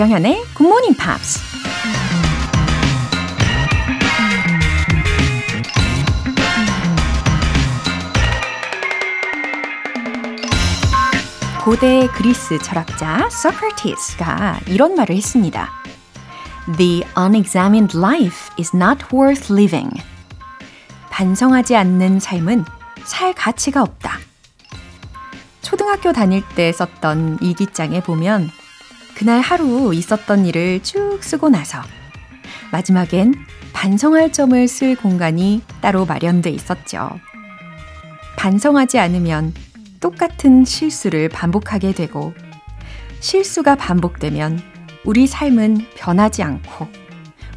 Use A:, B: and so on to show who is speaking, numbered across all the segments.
A: Good Morning Pops. 고대 그리스 철학자 Socrates가 이런 말을 했습니다. The unexamined life is not worth living. 반성하지 않는 삶은 살 가치가 없다. 초등학교 다닐 때 썼던 일기장에 보면 그날 하루 있었던 일을 쭉 쓰고 나서 마지막엔 반성할 점을 쓸 공간이 따로 마련돼 있었죠. 반성하지 않으면 똑같은 실수를 반복하게 되고 실수가 반복되면 우리 삶은 변하지 않고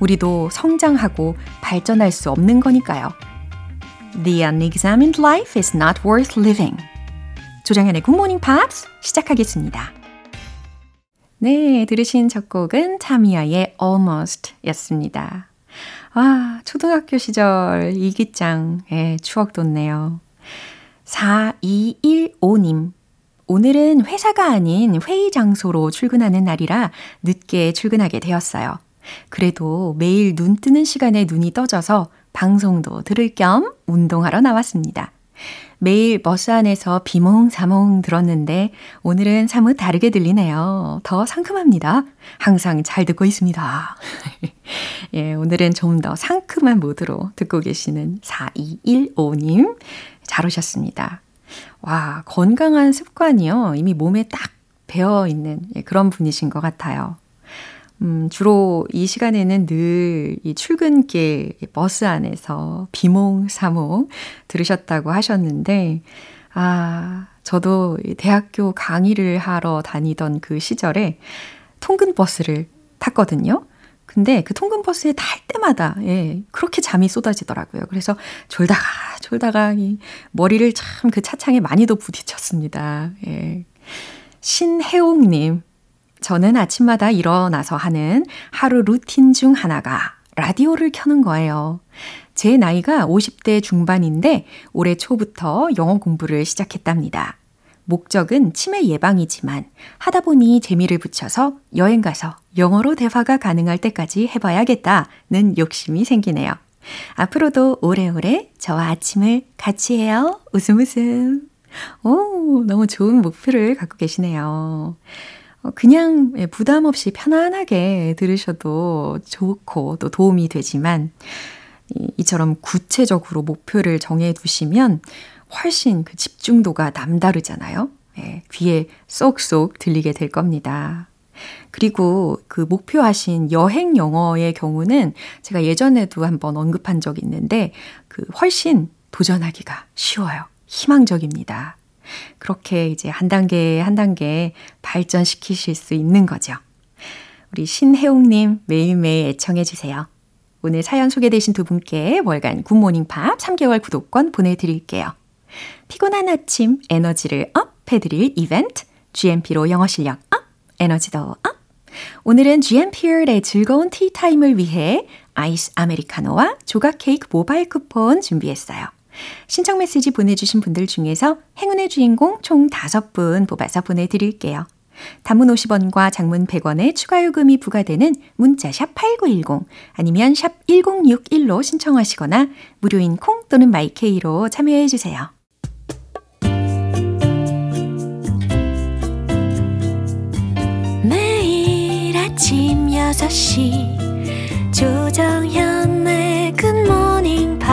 A: 우리도 성장하고 발전할 수 없는 거니까요. The unexamined life is not worth living. 조정현의 굿모닝 팝스 시작하겠습니다. 네, 들으신 첫 곡은 타미야의 Almost 였습니다. 아, 초등학교 시절 일기장의 추억 돋네요. 4215님. 오늘은 회사가 아닌 회의 장소로 출근하는 날이라 늦게 출근하게 되었어요. 그래도 매일 눈 뜨는 시간에 눈이 떠져서 방송도 들을 겸 운동하러 나왔습니다. 매일 버스 안에서 비몽사몽 들었는데 오늘은 사뭇 다르게 들리네요. 더 상큼합니다. 항상 잘 듣고 있습니다. 예, 오늘은 좀 더 상큼한 모드로 듣고 계시는 4215님. 잘 오셨습니다. 와, 건강한 습관이요. 이미 몸에 딱 배어 있는 예, 그런 분이신 것 같아요. 음, 주로 이 시간에는 늘 이 출근길 버스 안에서 비몽사몽 들으셨다고 하셨는데, 아, 저도 대학교 강의를 하러 다니던 그 시절에 통근 버스를 탔거든요. 근데 그 통근 버스에 탈 때마다 예, 그렇게 잠이 쏟아지더라고요. 그래서 졸다가 졸다가 이 머리를 참 그 차창에 많이도 부딪혔습니다. 예. 신혜옥님, 저는 아침마다 일어나서 하는 하루 루틴 중 하나가 라디오를 켜는 거예요. 제 나이가 50대 중반인데 올해 초부터 영어 공부를 시작했답니다. 목적은 치매 예방이지만 하다 보니 재미를 붙여서 여행 가서 영어로 대화가 가능할 때까지 해봐야겠다는 욕심이 생기네요. 앞으로도 오래오래 저와 아침을 같이 해요. 웃음 웃음. 오, 너무 좋은 목표를 갖고 계시네요. 어, 그냥 예, 부담 없이 편안하게 들으셔도 좋고 또 도움이 되지만 이처럼 구체적으로 목표를 정해 두시면 훨씬 그 집중도가 남다르잖아요. 예, 귀에 쏙쏙 들리게 될 겁니다. 그리고 그 목표하신 여행 영어의 경우는 제가 예전에도 한번 언급한 적이 있는데 그 훨씬 도전하기가 쉬워요. 희망적입니다. 그렇게 이제 한 단계 한 단계 발전시키실 수 있는 거죠. 우리 신혜웅님 매일매일 애청해 주세요. 오늘 사연 소개되신 두 분께 월간 굿모닝 팝 3개월 구독권 보내드릴게요. 피곤한 아침 에너지를 up 해드릴 이벤트 GMP로 영어 실력 up, 에너지도 up. 오늘은 GMP의 즐거운 티타임을 위해 아이스 아메리카노와 조각 케이크 모바일 쿠폰 준비했어요. 신청 메시지 보내주신 분들 중에서 행운의 주인공 총 5분 뽑아서 보내드릴게요. 단문 50원과 장문 100원의 추가 요금이 부과되는 문자 샵 8910 아니면 샵 1061로 신청하시거나 무료인 콩 또는 마이케이로 참여해 주세요. 매일 아침 6시 조정현의 굿모닝 팝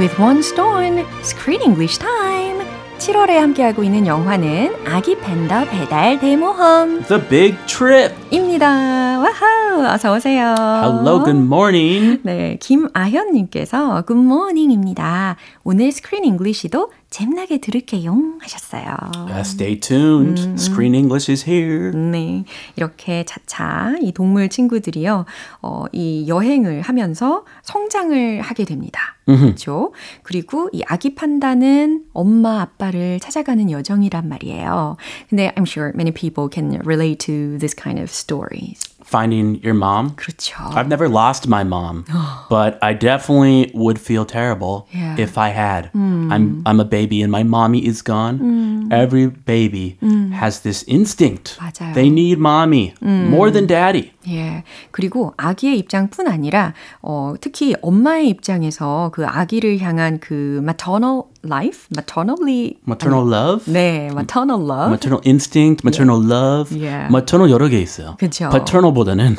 A: with one stone. Screen English time. 7월에 함께하고 있는 영화는 아기 팬더 배달 대모험
B: The Big Trip.
A: 입니다. 와우, 어서 오세요.
B: Hello, good morning.
A: 네, 김아현님께서 Good morning입니다. 오늘 스크린 잉글리시도 잼나게 들을게요 하셨어요.
B: Uh, stay tuned. Screen English is here.
A: 네, 이렇게 차차 이 동물 친구들이요, 어, 이 여행을 하면서 성장을 하게 됩니다. 그렇죠? 그리고 이 아기 판다는 엄마 아빠를 찾아가는 여정이란 말이에요. 근데 I'm sure many people can relate to this kind of stories.
B: Finding your mom.
A: 그렇죠.
B: I've never lost my mom, but I definitely would feel terrible
A: Yeah.
B: if I had. I'm I'm a baby and my mommy is gone. Every baby has this instinct.
A: 맞아요.
B: They need mommy more than daddy.
A: 예. 그리고 아기의 입장뿐 아니라, 어, 특히 엄마의 입장에서 그 아기를 향한 그 maternal life? maternally.
B: Maternal love,
A: 네, maternal love.
B: maternal instinct, maternal love,
A: Yeah.
B: maternal 여러 개 있어요.
A: 그쵸.
B: paternal보다는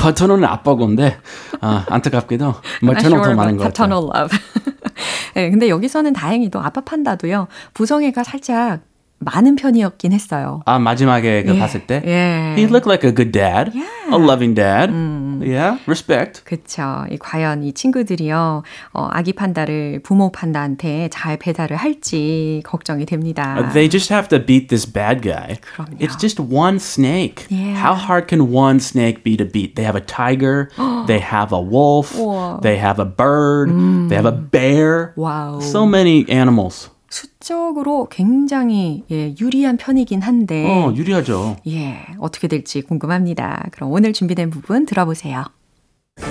B: paternal은 아빠 건데 아, 안타깝게도 maternal 더 많은 것 같아요.
A: paternal love. 네, 근데 여기서는 다행히도 아빠 판다도요, 부성애가 살짝 많은 편이었긴 했어요.
B: 아 마지막에 그
A: 예.
B: 봤을 때
A: 예.
B: he looked like a good dad,
A: Yeah.
B: a loving dad. Yeah, respect.
A: 그쵸. 이 과연 이 친구들이요, 어, 아기 판다를 부모 판다한테 잘 배달을 할지 걱정이 됩니다.
B: Uh, They just have to beat this bad guy.
A: 그럼요.
B: It's just one snake.
A: Yeah.
B: How hard can one snake be to beat? They have a tiger, they have a wolf,
A: 우와.
B: they have a bird, they have a bear.
A: 와우.
B: So many animals.
A: 수적으로 굉장히 예, 유리한 편이긴 한데,
B: 어, 유리하죠.
A: 예, 어떻게 될지 궁금합니다. 그럼 오늘 준비된 부분 들어보세요.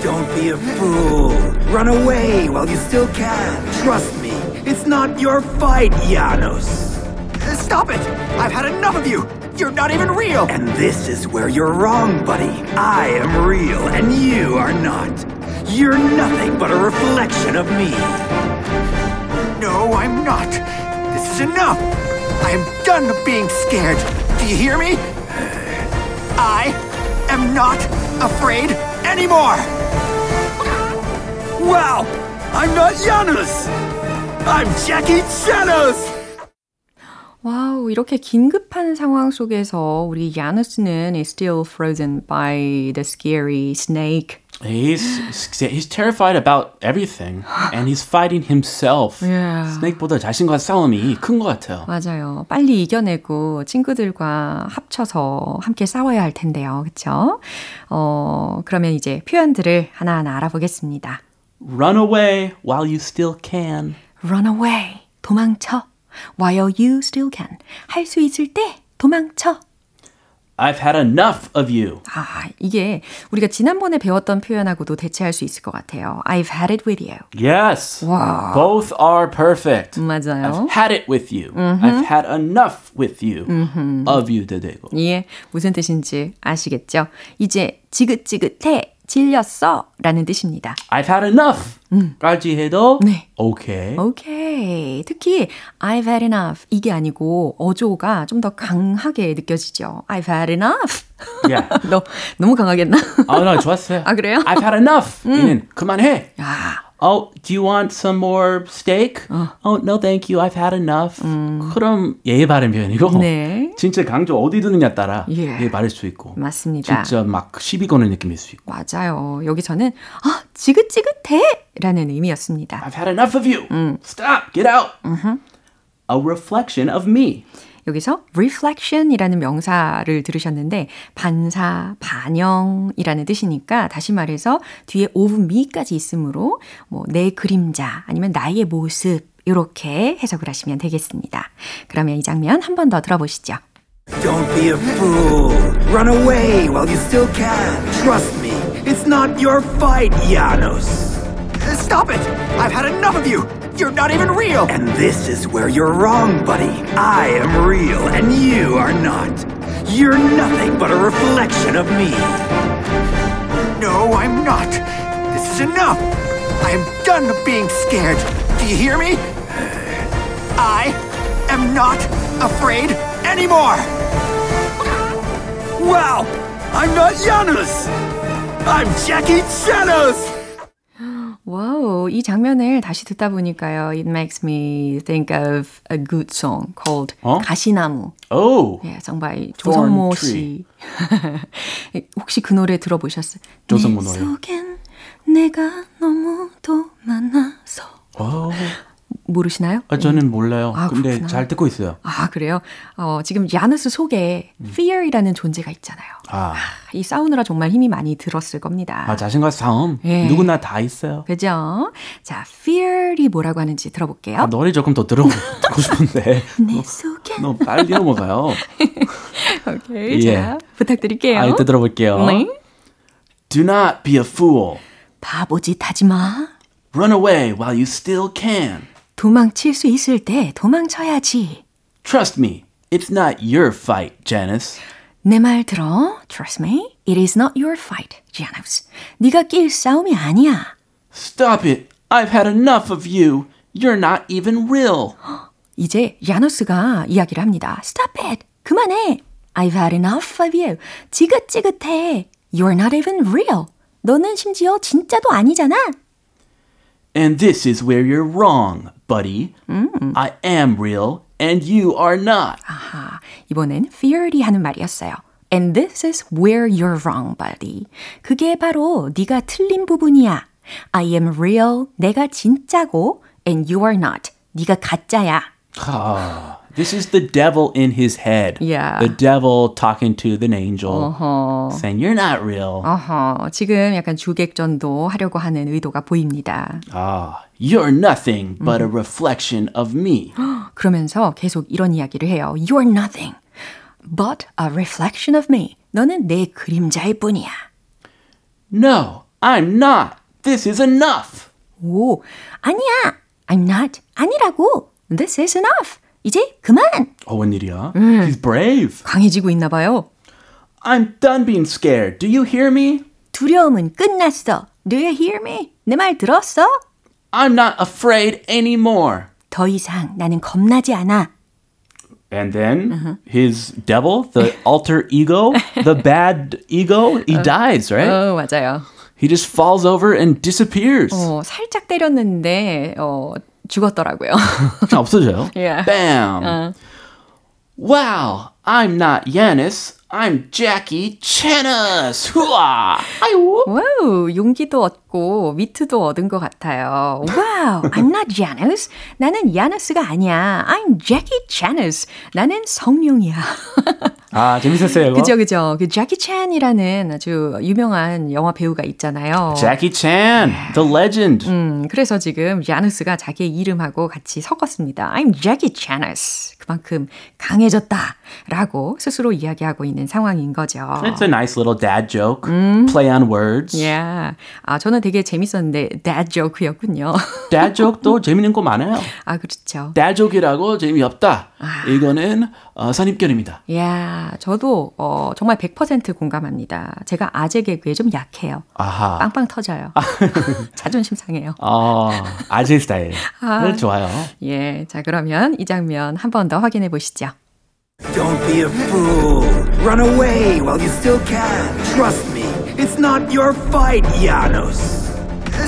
C: Don't be a fool. Run away while you still can. Trust me, it's not your fight, Janos. Stop it! I've had enough of you! You're not even real! And this is where you're wrong, buddy. I am real, and you are not. You're nothing but a reflection of me. No, I'm not. This is enough. I am done being scared. Do you hear me? I am not afraid anymore. Wow, I'm not Janus. I'm Jackie Janos.
A: 와우, 이렇게 긴급한 상황 속에서 우리 야누스는 is still frozen by the scary snake.
B: He's he's terrified about everything, and he's fighting himself.
A: Yeah.
B: 스네이크보다 자신과 싸움이 큰 것 같아요.
A: 맞아요. 빨리 이겨내고 친구들과 합쳐서 함께 싸워야 할 텐데요. 그쵸? 어, 그러면 이제 표현들을 하나하나 알아보겠습니다.
B: Run away while you still can.
A: run away. 도망쳐. while you still can. 할 수 있을 때 도망쳐.
B: I've had enough of you.
A: 아, 이게 우리가 지난번에 배웠던 표현하고도 대체할 수 있을 것 같아요. I've had it with you.
B: Yes.
A: Wow.
B: Both are perfect.
A: 맞아요.
B: I've had it with you. I've had enough with you. Of you도 되고.
A: 예, 무슨 뜻인지 아시겠죠? 이제 지긋지긋해, 질렸어 라는 뜻입니다.
B: I've had enough. 까지 해도
A: 네.
B: okay.
A: 오케이. 특히 I've had enough 이게 아니고 어조가 좀 더 강하게 느껴지죠. I've had enough.
B: Yeah.
A: 너 너무 강하겠나?
B: 아, 나 좋았어요.
A: 아, 그래요?
B: I've had enough. 이는 그만해.
A: 아,
B: Oh, do you want some more steak? Oh, no, thank you. I've had enough. 그럼 예의 바른 표현이고.
A: 네.
B: 진짜 강조 어디 두느냐 따라
A: 예.
B: 예의 바를 수 있고.
A: 맞습니다.
B: 진짜 막 시비 거는 느낌일 수 있고.
A: 맞아요. 여기서는 아, 지긋지긋해 라는 의미였습니다.
B: I've had enough of you. Stop. Get out. A reflection of me.
A: 여기서 reflection이라는 명사를 들으셨는데 반사, 반영이라는 뜻이니까 다시 말해서 뒤에 of me까지 있으므로 뭐 내 그림자 아니면 나의 모습 이렇게 해석을 하시면 되겠습니다. 그러면 이 장면 한 번 더 들어보시죠.
C: Don't be a fool. Run away while you still can. Trust me, it's not your fight, Janos. Stop it! I've had enough of you! You're not even real! And this is where you're wrong, buddy. I am real, and you are not. You're nothing but a reflection of me. No, I'm not. This is enough. I am done being scared. Do you hear me? I am not afraid anymore. Wow, I'm not Janus. I'm Jackie Janos.
A: Wow, 이 장면을 다시 듣다 보니까요. It makes me think of a good song called
B: 어?
A: 가시나무.
B: Oh,
A: 예, 정말 조성모 씨. 혹시 그 노래 들어보셨어요?
B: 조성모 노래.
A: 내 속엔 내가 너무도 많아서.
B: oh.
A: 모르시나요?
B: 아, 저는 몰라요.
A: 아,
B: 근데
A: 그렇구나.
B: 잘 듣고 있어요.
A: 아, 그래요? 어, 지금 야누스 속에 fear이라는 존재가 있잖아요.
B: 아,
A: 이 싸우느라 정말 힘이 많이 들었을 겁니다.
B: 아 자신과 싸움
A: 예.
B: 누구나 다 있어요.
A: 그죠? 자, fear이 뭐라고 하는지 들어볼게요.
B: 아, 노래 조금 더 들어 듣고 싶은데
A: 내 속엔
B: 너무 빨리 넘어가요.
A: 오케이,
B: 예.
A: 자, 부탁드릴게요.
B: 아, 이따 들어볼게요.
A: 네.
B: Do not be a fool.
A: 바보짓 하지 마.
B: Run away while you still can.
A: 도망칠 수 있을 때 도망쳐야지.
B: Trust me, it's not your fight, Janice.
A: 내 말 들어. Trust me. It is not your fight, Janus. 네가 낄 싸움이 아니야.
B: Stop it. I've had enough of you. You're not even real.
A: 이제 야누스가 이야기를 합니다. Stop it. 그만해. I've had enough of you. 지긋지긋해. You're not even real. 너는 심지어 진짜도 아니잖아.
B: And this is where you're wrong, buddy. I am real, and you are not.
A: 아하, 이번엔 fearly 하는 말이었어요. And this is where you're wrong, buddy. 그게 바로 네가 틀린 부분이야. I am real. 내가 진짜고. And you are not. 네가 가짜야.
B: Ah, this is the devil in his head.
A: Yeah.
B: The devil talking to the angel, saying, You're not real.
A: 어허, 지금 약간 주객전도 하려고 하는 의도가 보입니다.
B: Ah, you're nothing but a reflection of me.
A: 그러면서 계속 이런 이야기를 해요. You're nothing but a reflection of me. 너는 내 그림자일 뿐이야.
B: No, I'm not. This is enough.
A: 오, 아니야. I'm not. 아니라고. This is enough. 이제 그만.
B: Oh, 웬일이야? He's brave.
A: 강해지고 있나 봐요.
B: I'm done being scared. Do you hear me?
A: 두려움은 끝났어. Do you hear me? 내 말 들었어?
B: I'm not afraid anymore.
A: 더 이상 나는 겁나지 않아.
B: And then his devil, the alter ego, the bad ego, he dies, right?
A: 어, 맞아요.
B: he just falls over and disappears.
A: 어, 살짝 때렸는데 어, 죽었더라고요.
B: 없어져요.
A: Yeah.
B: Bam. Wow, I'm not Janus. I'm Jackie Chanus. Hooah! 아이고.
A: Wow, 용기도 얻고 위트도 얻은 것 같아요. Wow, I'm not Janus. 나는 야누스가 아니야. I'm Jackie Chanus. 나는 성룡이야.
B: 아, 재밌었어요?
A: 그죠, 그죠. 그 Jackie Chan이라는 아주 유명한 영화 배우가 있잖아요.
B: Jackie Chan, the legend.
A: 음, 그래서 지금 야누스가 자기의 이름하고 같이 섞었습니다. I'm Jackie Chanus. 그만큼 강해졌다라고 스스로 이야기하고 있는 상황인 거죠.
B: It's a nice little dad joke. Play on words.
A: Yeah. 아, 저는 되게 재밌었는데 dad joke였군요.
B: dad joke도 재밌는 거 많아요.
A: 아, 그렇죠.
B: dad joke이라고 재미없다. 이거는 어, 선입견입니다.
A: 야, 저도 어, 정말 100% 공감합니다. 제가 아재 개그에 좀 약해요.
B: 아하.
A: 빵빵 터져요. 자존심 상해요.
B: 어, 아재 스타일. 네, 좋아요.
A: 예, 자 그러면 이 장면 한 번 더 확인해 보시죠.
C: Don't be a fool. Run away while you still can. Trust me, it's not your fight, Janos.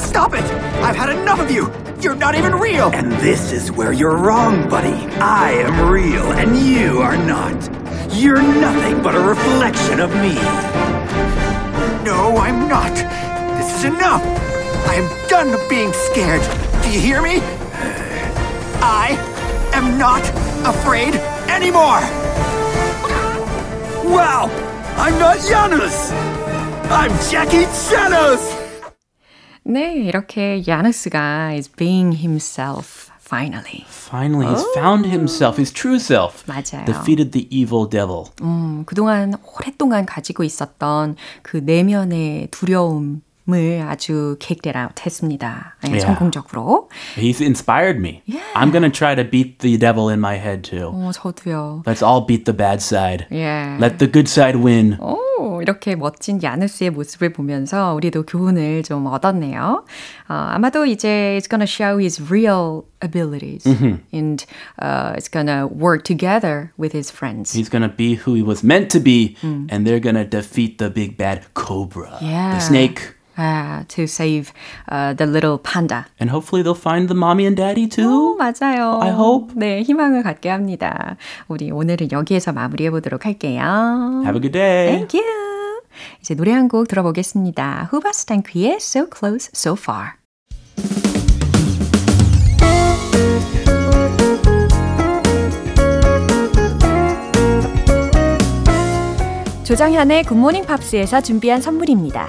C: Stop it! I've had enough of you! You're not even real! And this is where you're wrong, buddy. I am real, and you are not. You're nothing but a reflection of me. No, I'm not. This is enough. I am done being scared. Do you hear me? I am not afraid anymore. Wow! I'm not Janus! I'm Jackie Janos!
A: 네, 이렇게 야누스가 is being himself finally.
B: Finally, he's found himself, his true self.
A: 맞아요.
B: Defeated the evil devil.
A: 음, 그동안 오랫동안 가지고 있었던 그 내면의 두려움 을 아주 kicked it out 했습니다. 네,
B: Yeah.
A: 성공적으로.
B: He's inspired me. I'm going to try to beat the devil in my head too.
A: 어, 저도요.
B: Let's all beat the bad side.
A: 예.
B: Let the good side win.
A: 오, 이렇게 멋진 야누스의 모습을 보면서 우리도 교훈을 좀 얻었네요. 어, 아마도 이제 it's gonna show his real abilities and uh, it's gonna work together with his friends.
B: He's going to be who he was meant to be, and they're going to defeat the big bad cobra,
A: Yeah.
B: the snake.
A: Uh, to save uh, the little panda.
B: And hopefully they'll find the mommy and daddy too.
A: 오, 맞아요.
B: I hope.
A: 네, 희망을 갖게 합니다. 우리 오늘은 여기에서 마무리해 보도록 할게요.
B: Have a good day.
A: Thank you. 이제 노래 한 곡 들어보겠습니다. 후바스탄크의 So Close, So Far. 조정현의 굿모닝 팝스에서 준비한 선물입니다.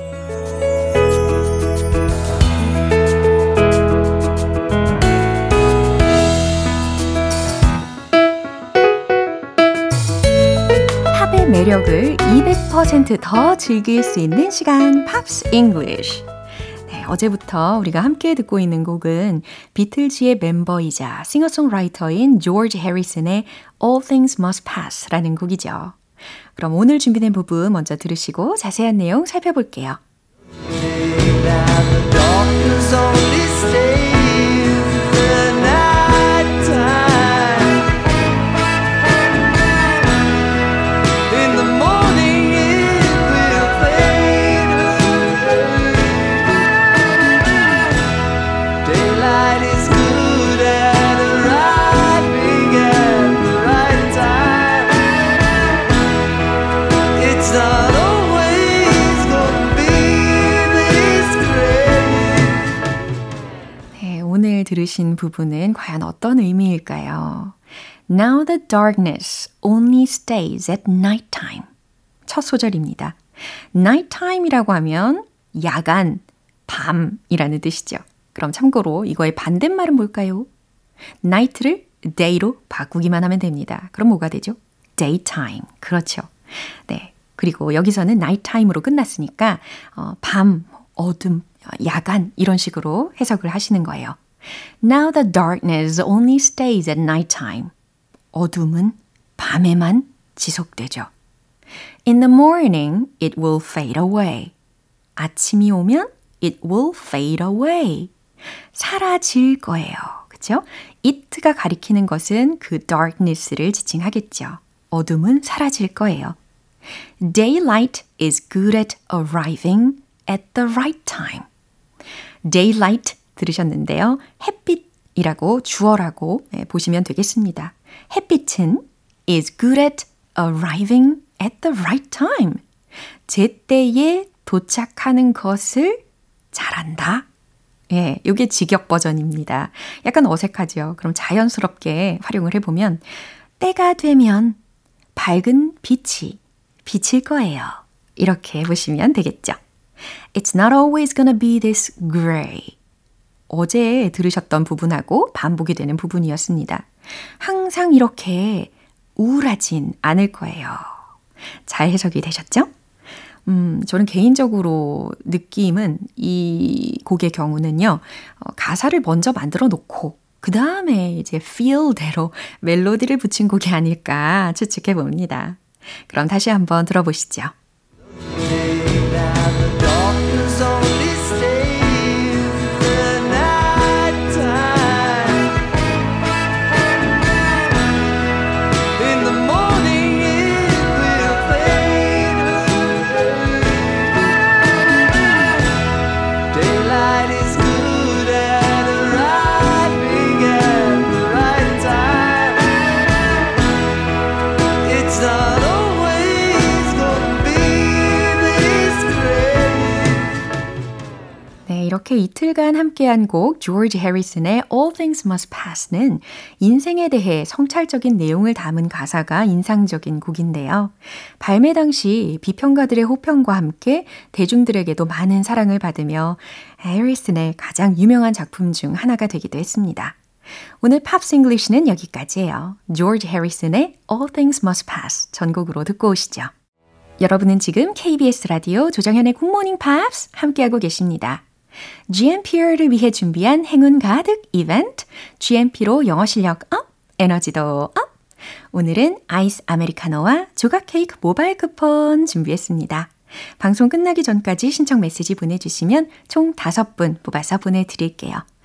A: 매력을 200%더 즐길 수 있는 시간, 팝스 잉글리쉬. 네, 어제부터 우리가 함께 듣고 있는 곡은 비틀즈의 멤버이자 싱어송라이터인 조지 해리슨의 All Things Must Pass라는 곡이죠. 그럼 오늘 준비된 부분 먼저 들으시고 자세한 내용 살펴볼게요. 들으신 부분은 과연 어떤 의미일까요? Now the darkness only stays at nighttime. 첫 소절입니다. nighttime이라고 하면 야간, 밤이라는 뜻이죠. 그럼 참고로 이거의 반대말은 뭘까요? night를 day로 바꾸기만 하면 됩니다. 그럼 뭐가 되죠? daytime. 그렇죠. 네. 그리고 여기서는 nighttime으로 끝났으니까 어, 밤, 어둠, 야간 이런 식으로 해석을 하시는 거예요. Now the darkness only stays at nighttime. 어둠은 밤에만 지속되죠. In the morning, it will fade away. 아침이 오면 it will fade away. 사라질 거예요. 그쵸? it가 가리키는 것은 그 darkness를 지칭하겠죠. 어둠은 사라질 거예요. Daylight is good at arriving at the right time. Daylight 들으셨는데요. 햇빛이라고 주어라고 네, 보시면 되겠습니다. 햇빛은 is good at arriving at the right time. 제때에 도착하는 것을 잘한다. 예, 요게 직역 버전입니다. 약간 어색하죠? 그럼 자연스럽게 활용을 해보면, 때가 되면 밝은 빛이 비칠 거예요. 이렇게 보시면 되겠죠? It's not always gonna be this gray. 어제 들으셨던 부분하고 반복이 되는 부분이었습니다. 항상 이렇게 우울하진 않을 거예요. 잘 해석이 되셨죠? 음, 저는 개인적으로 느낌은 이 곡의 경우는요, 어, 가사를 먼저 만들어 놓고, 그 다음에 이제 feel대로 멜로디를 붙인 곡이 아닐까 추측해 봅니다. 그럼 다시 한번 들어보시죠. 이틀간 함께한 곡 조지 해리슨의 All Things Must Pass는 인생에 대해 성찰적인 내용을 담은 가사가 인상적인 곡인데요. 발매 당시 비평가들의 호평과 함께 대중들에게도 많은 사랑을 받으며 해리슨의 가장 유명한 작품 중 하나가 되기도 했습니다. 오늘 팝스 잉글리시는 여기까지예요. 조지 해리슨의 All Things Must Pass 전곡으로 듣고 오시죠. 여러분은 지금 KBS 라디오 조정현의 굿모닝 팝스 함께하고 계십니다. GMP를 위해 준비한 행운 가득 이벤트, GMP로 영어 실력 up, 에너지도 up! 오늘은 아이스 아메리카노와 조각 케이크 모바일 쿠폰 준비했습니다. 방송 끝나기 전까지 신청 메시지 보내주시면 총 5분 뽑아서 보내드릴게요.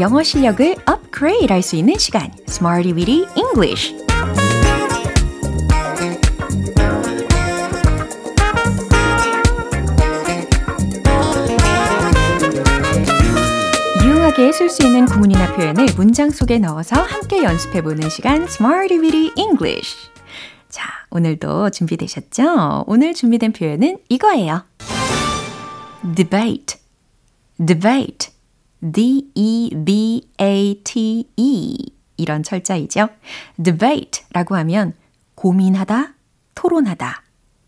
A: 영어 실력을 업그레이드 할 수 있는 시간. Smarty Weedy English. 유용하게 쓸 수 있는 구문이나 표현을 문장 속에 넣어서 함께 연습해보는 시간 Smarty Weedy English. 자, 오늘도 준비되셨죠? 오늘 준비된 표현은 이거예요. debate, debate D-E-B-A-T-E 이런 철자이죠. debate라고 하면 고민하다, 토론하다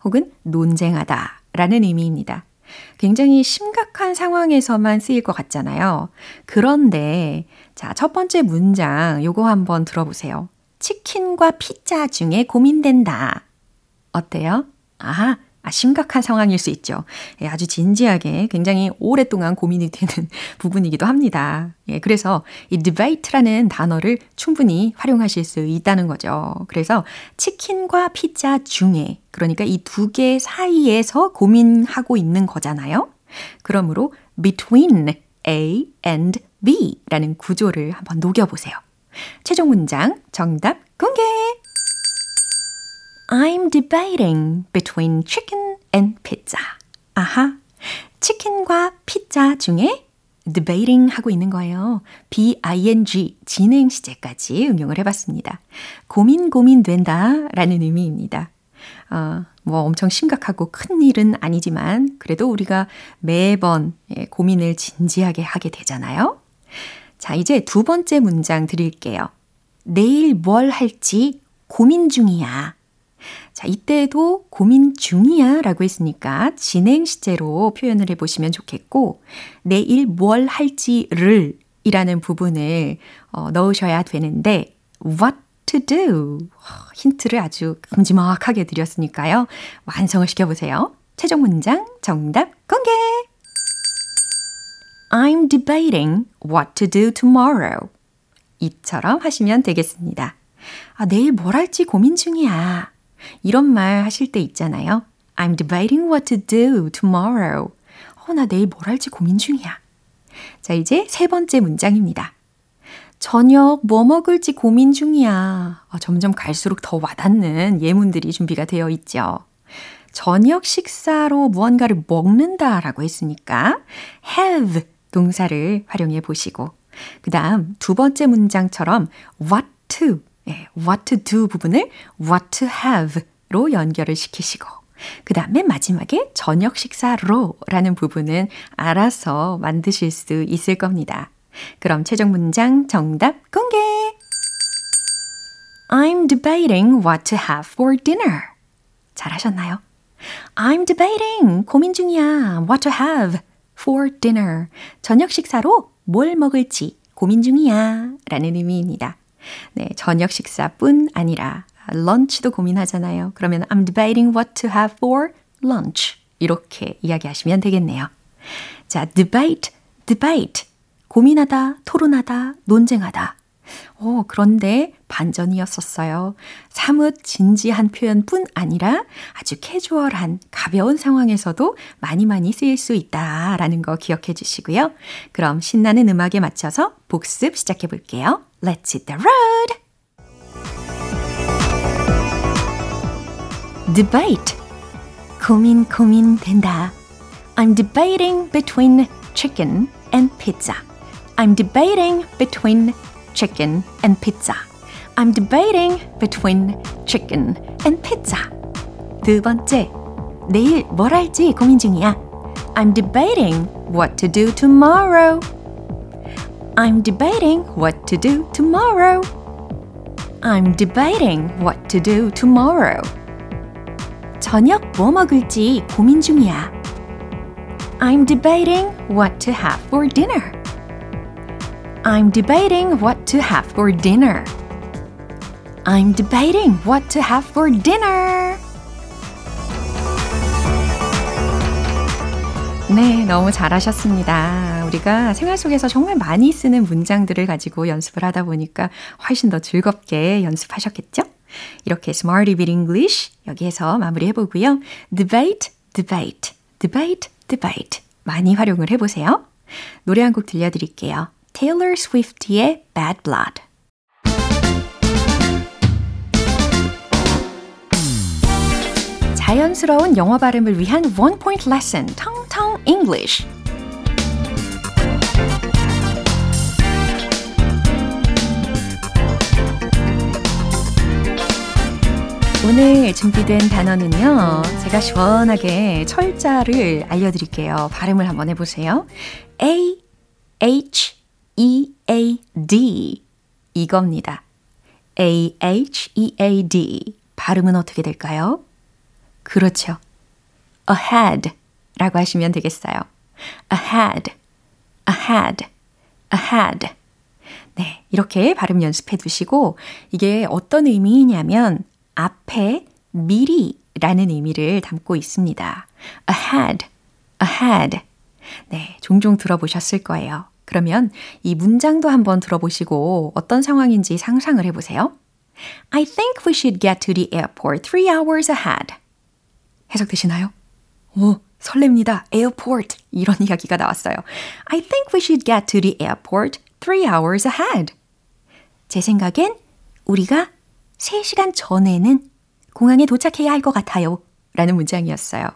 A: 혹은 논쟁하다 라는 의미입니다. 굉장히 심각한 상황에서만 쓰일 것 같잖아요. 그런데 자, 첫 번째 문장 요거 한번 들어보세요. 치킨과 피자 중에 고민된다. 어때요? 아하, 아, 심각한 상황일 수 있죠. 예, 아주 진지하게 굉장히 오랫동안 고민이 되는 부분이기도 합니다. 예, 그래서 이 debate라는 단어를 충분히 활용하실 수 있다는 거죠. 그래서 치킨과 피자 중에, 그러니까 이 두 개 사이에서 고민하고 있는 거잖아요. 그러므로 between A and B 라는 구조를 한번 녹여보세요. 최종 문장 정답 공개! I'm debating between chicken and pizza. 아하. 치킨과 피자 중에 debating 하고 있는 거예요. B-I-N-G, 진행 시제까지 응용을 해봤습니다. 고민, 고민 된다 라는 의미입니다. 어, 뭐 엄청 심각하고 큰 일은 아니지만 그래도 우리가 매번 예, 고민을 진지하게 하게 되잖아요. 자, 이제 두 번째 문장 드릴게요. 내일 뭘 할지 고민 중이야. 자, 이때도 고민 중이야 라고 했으니까 진행 시제로 표현을 해보시면 좋겠고, 내일 뭘 할지를 이라는 부분을 어, 넣으셔야 되는데, what to do. 힌트를 아주 큼지막하게 드렸으니까요. 완성을 시켜보세요. 최종 문장 정답 공개! I'm debating what to do tomorrow. 이처럼 하시면 되겠습니다. 아, 내일 뭘 할지 고민 중이야. 이런 말 하실 때 있잖아요. I'm debating what to do tomorrow. 어, 나 내일 뭘 할지 고민 중이야. 자, 이제 세 번째 문장입니다. 저녁 뭐 먹을지 고민 중이야. 어, 점점 갈수록 더 와닿는 예문들이 준비가 되어 있죠. 저녁 식사로 무언가를 먹는다라고 했으니까 have 동사를 활용해 보시고 그 다음 두 번째 문장처럼 what to 예, what to do 부분을 what to have로 연결을 시키시고 그 다음에 마지막에 저녁 식사로 라는 부분은 알아서 만드실 수 있을 겁니다. 그럼 최종 문장 정답 공개! I'm debating what to have for dinner. 잘하셨나요? I'm debating 고민 중이야. what to have for dinner. 저녁 식사로 뭘 먹을지 고민 중이야. 라는 의미입니다. 네, 저녁 식사뿐 아니라 런치도 고민하잖아요. 그러면 I'm debating what to have for lunch. 이렇게 이야기하시면 되겠네요. 자, debate, debate. 고민하다, 토론하다, 논쟁하다. 어, 그런데 반전이었었어요. 사뭇 진지한 표현뿐 아니라 아주 캐주얼한 가벼운 상황에서도 많이 많이 쓰일 수 있다라는 거 기억해 주시고요. 그럼 신나는 음악에 맞춰서 복습 시작해 볼게요. Let's hit the road! debate. 고민 고민 된다. I'm debating between chicken and pizza. I'm debating between chicken and pizza. I'm debating between chicken and pizza. 두 번째, 내일 뭘 할지 고민 중이야. I'm debating what to do tomorrow. I'm debating what to do tomorrow. I'm debating what to do tomorrow. 저녁 뭐 먹을지 고민 중이야. I'm debating what to have for dinner. I'm debating what to have for dinner. I'm debating what to have for dinner. 네, 너무 잘하셨습니다. 우리가 생활 속에서 정말 많이 쓰는 문장들을 가지고 연습을 하다 보니까 훨씬 더 즐겁게 연습하셨겠죠? 이렇게 Smarty Bit English 여기에서 마무리해 보고요. Debate, debate, debate, debate 많이 활용을 해보세요. 노래 한 곡 들려드릴게요. Taylor Swift의 Bad Blood. 자연스러운 영어 발음을 위한 One Point Lesson, English. 오늘 준비된 단어는요. 제가 시원하게 철자를 알려드릴게요. 발음을 한번 해보세요. A, H, E, A, D. 이겁니다. A, H, E, A, D. 발음은 어떻게 될까요? 그렇죠. ahead 라고 하시면 되겠어요. ahead, ahead, ahead. 네, 이렇게 발음 연습해 두시고 이게 어떤 의미냐면 앞에 미리 라는 의미를 담고 있습니다. ahead, ahead. 네, 종종 들어보셨을 거예요. 그러면 이 문장도 한번 들어보시고 어떤 상황인지 상상을 해보세요. I think we should get to the airport three hours ahead. 해석되시나요? 오, 설렙니다. airport. 이런 이야기가 나왔어요. I think we should get to the airport three hours ahead. 제 생각엔 우리가 3시간 전에는 공항에 도착해야 할 것 같아요. 라는 문장이었어요.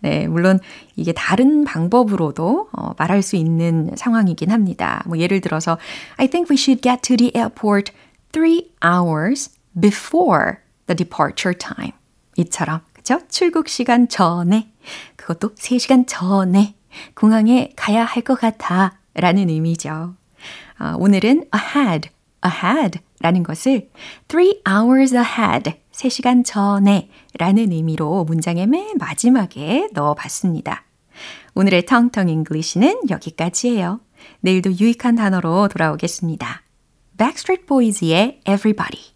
A: 네, 물론 이게 다른 방법으로도 어, 말할 수 있는 상황이긴 합니다. 뭐 예를 들어서 I think we should get to the airport three hours before the departure time. 이처럼 그죠? 출국 시간 전에 그것도 3시간 전에 공항에 가야 할 것 같아 라는 의미죠. 어, 오늘은 ahead, ahead 라는 것을 three hours ahead, 3시간 전에 라는 의미로 문장의 맨 마지막에 넣어 봤습니다. 오늘의 텅텅 잉글리시는 여기까지예요. 내일도 유익한 단어로 돌아오겠습니다. Backstreet Boys의 Everybody.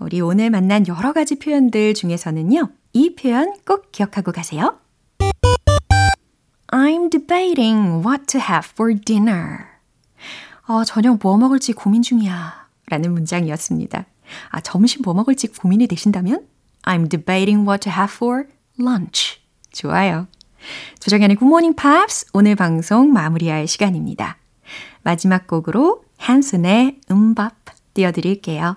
A: 우리 오늘 만난 여러 가지 표현들 중에서는요, 이 표현 꼭 기억하고 가세요. I'm debating what to have for dinner. 어, 저녁 뭐 먹을지 고민 중이야. 라는 문장이었습니다. 아, 점심 뭐 먹을지 고민이 되신다면 I'm debating what to have for lunch. 좋아요. 조정연의 굿모닝 팝스 오늘 방송 마무리할 시간입니다. 마지막 곡으로 한슨의 음밥 띄워드릴게요.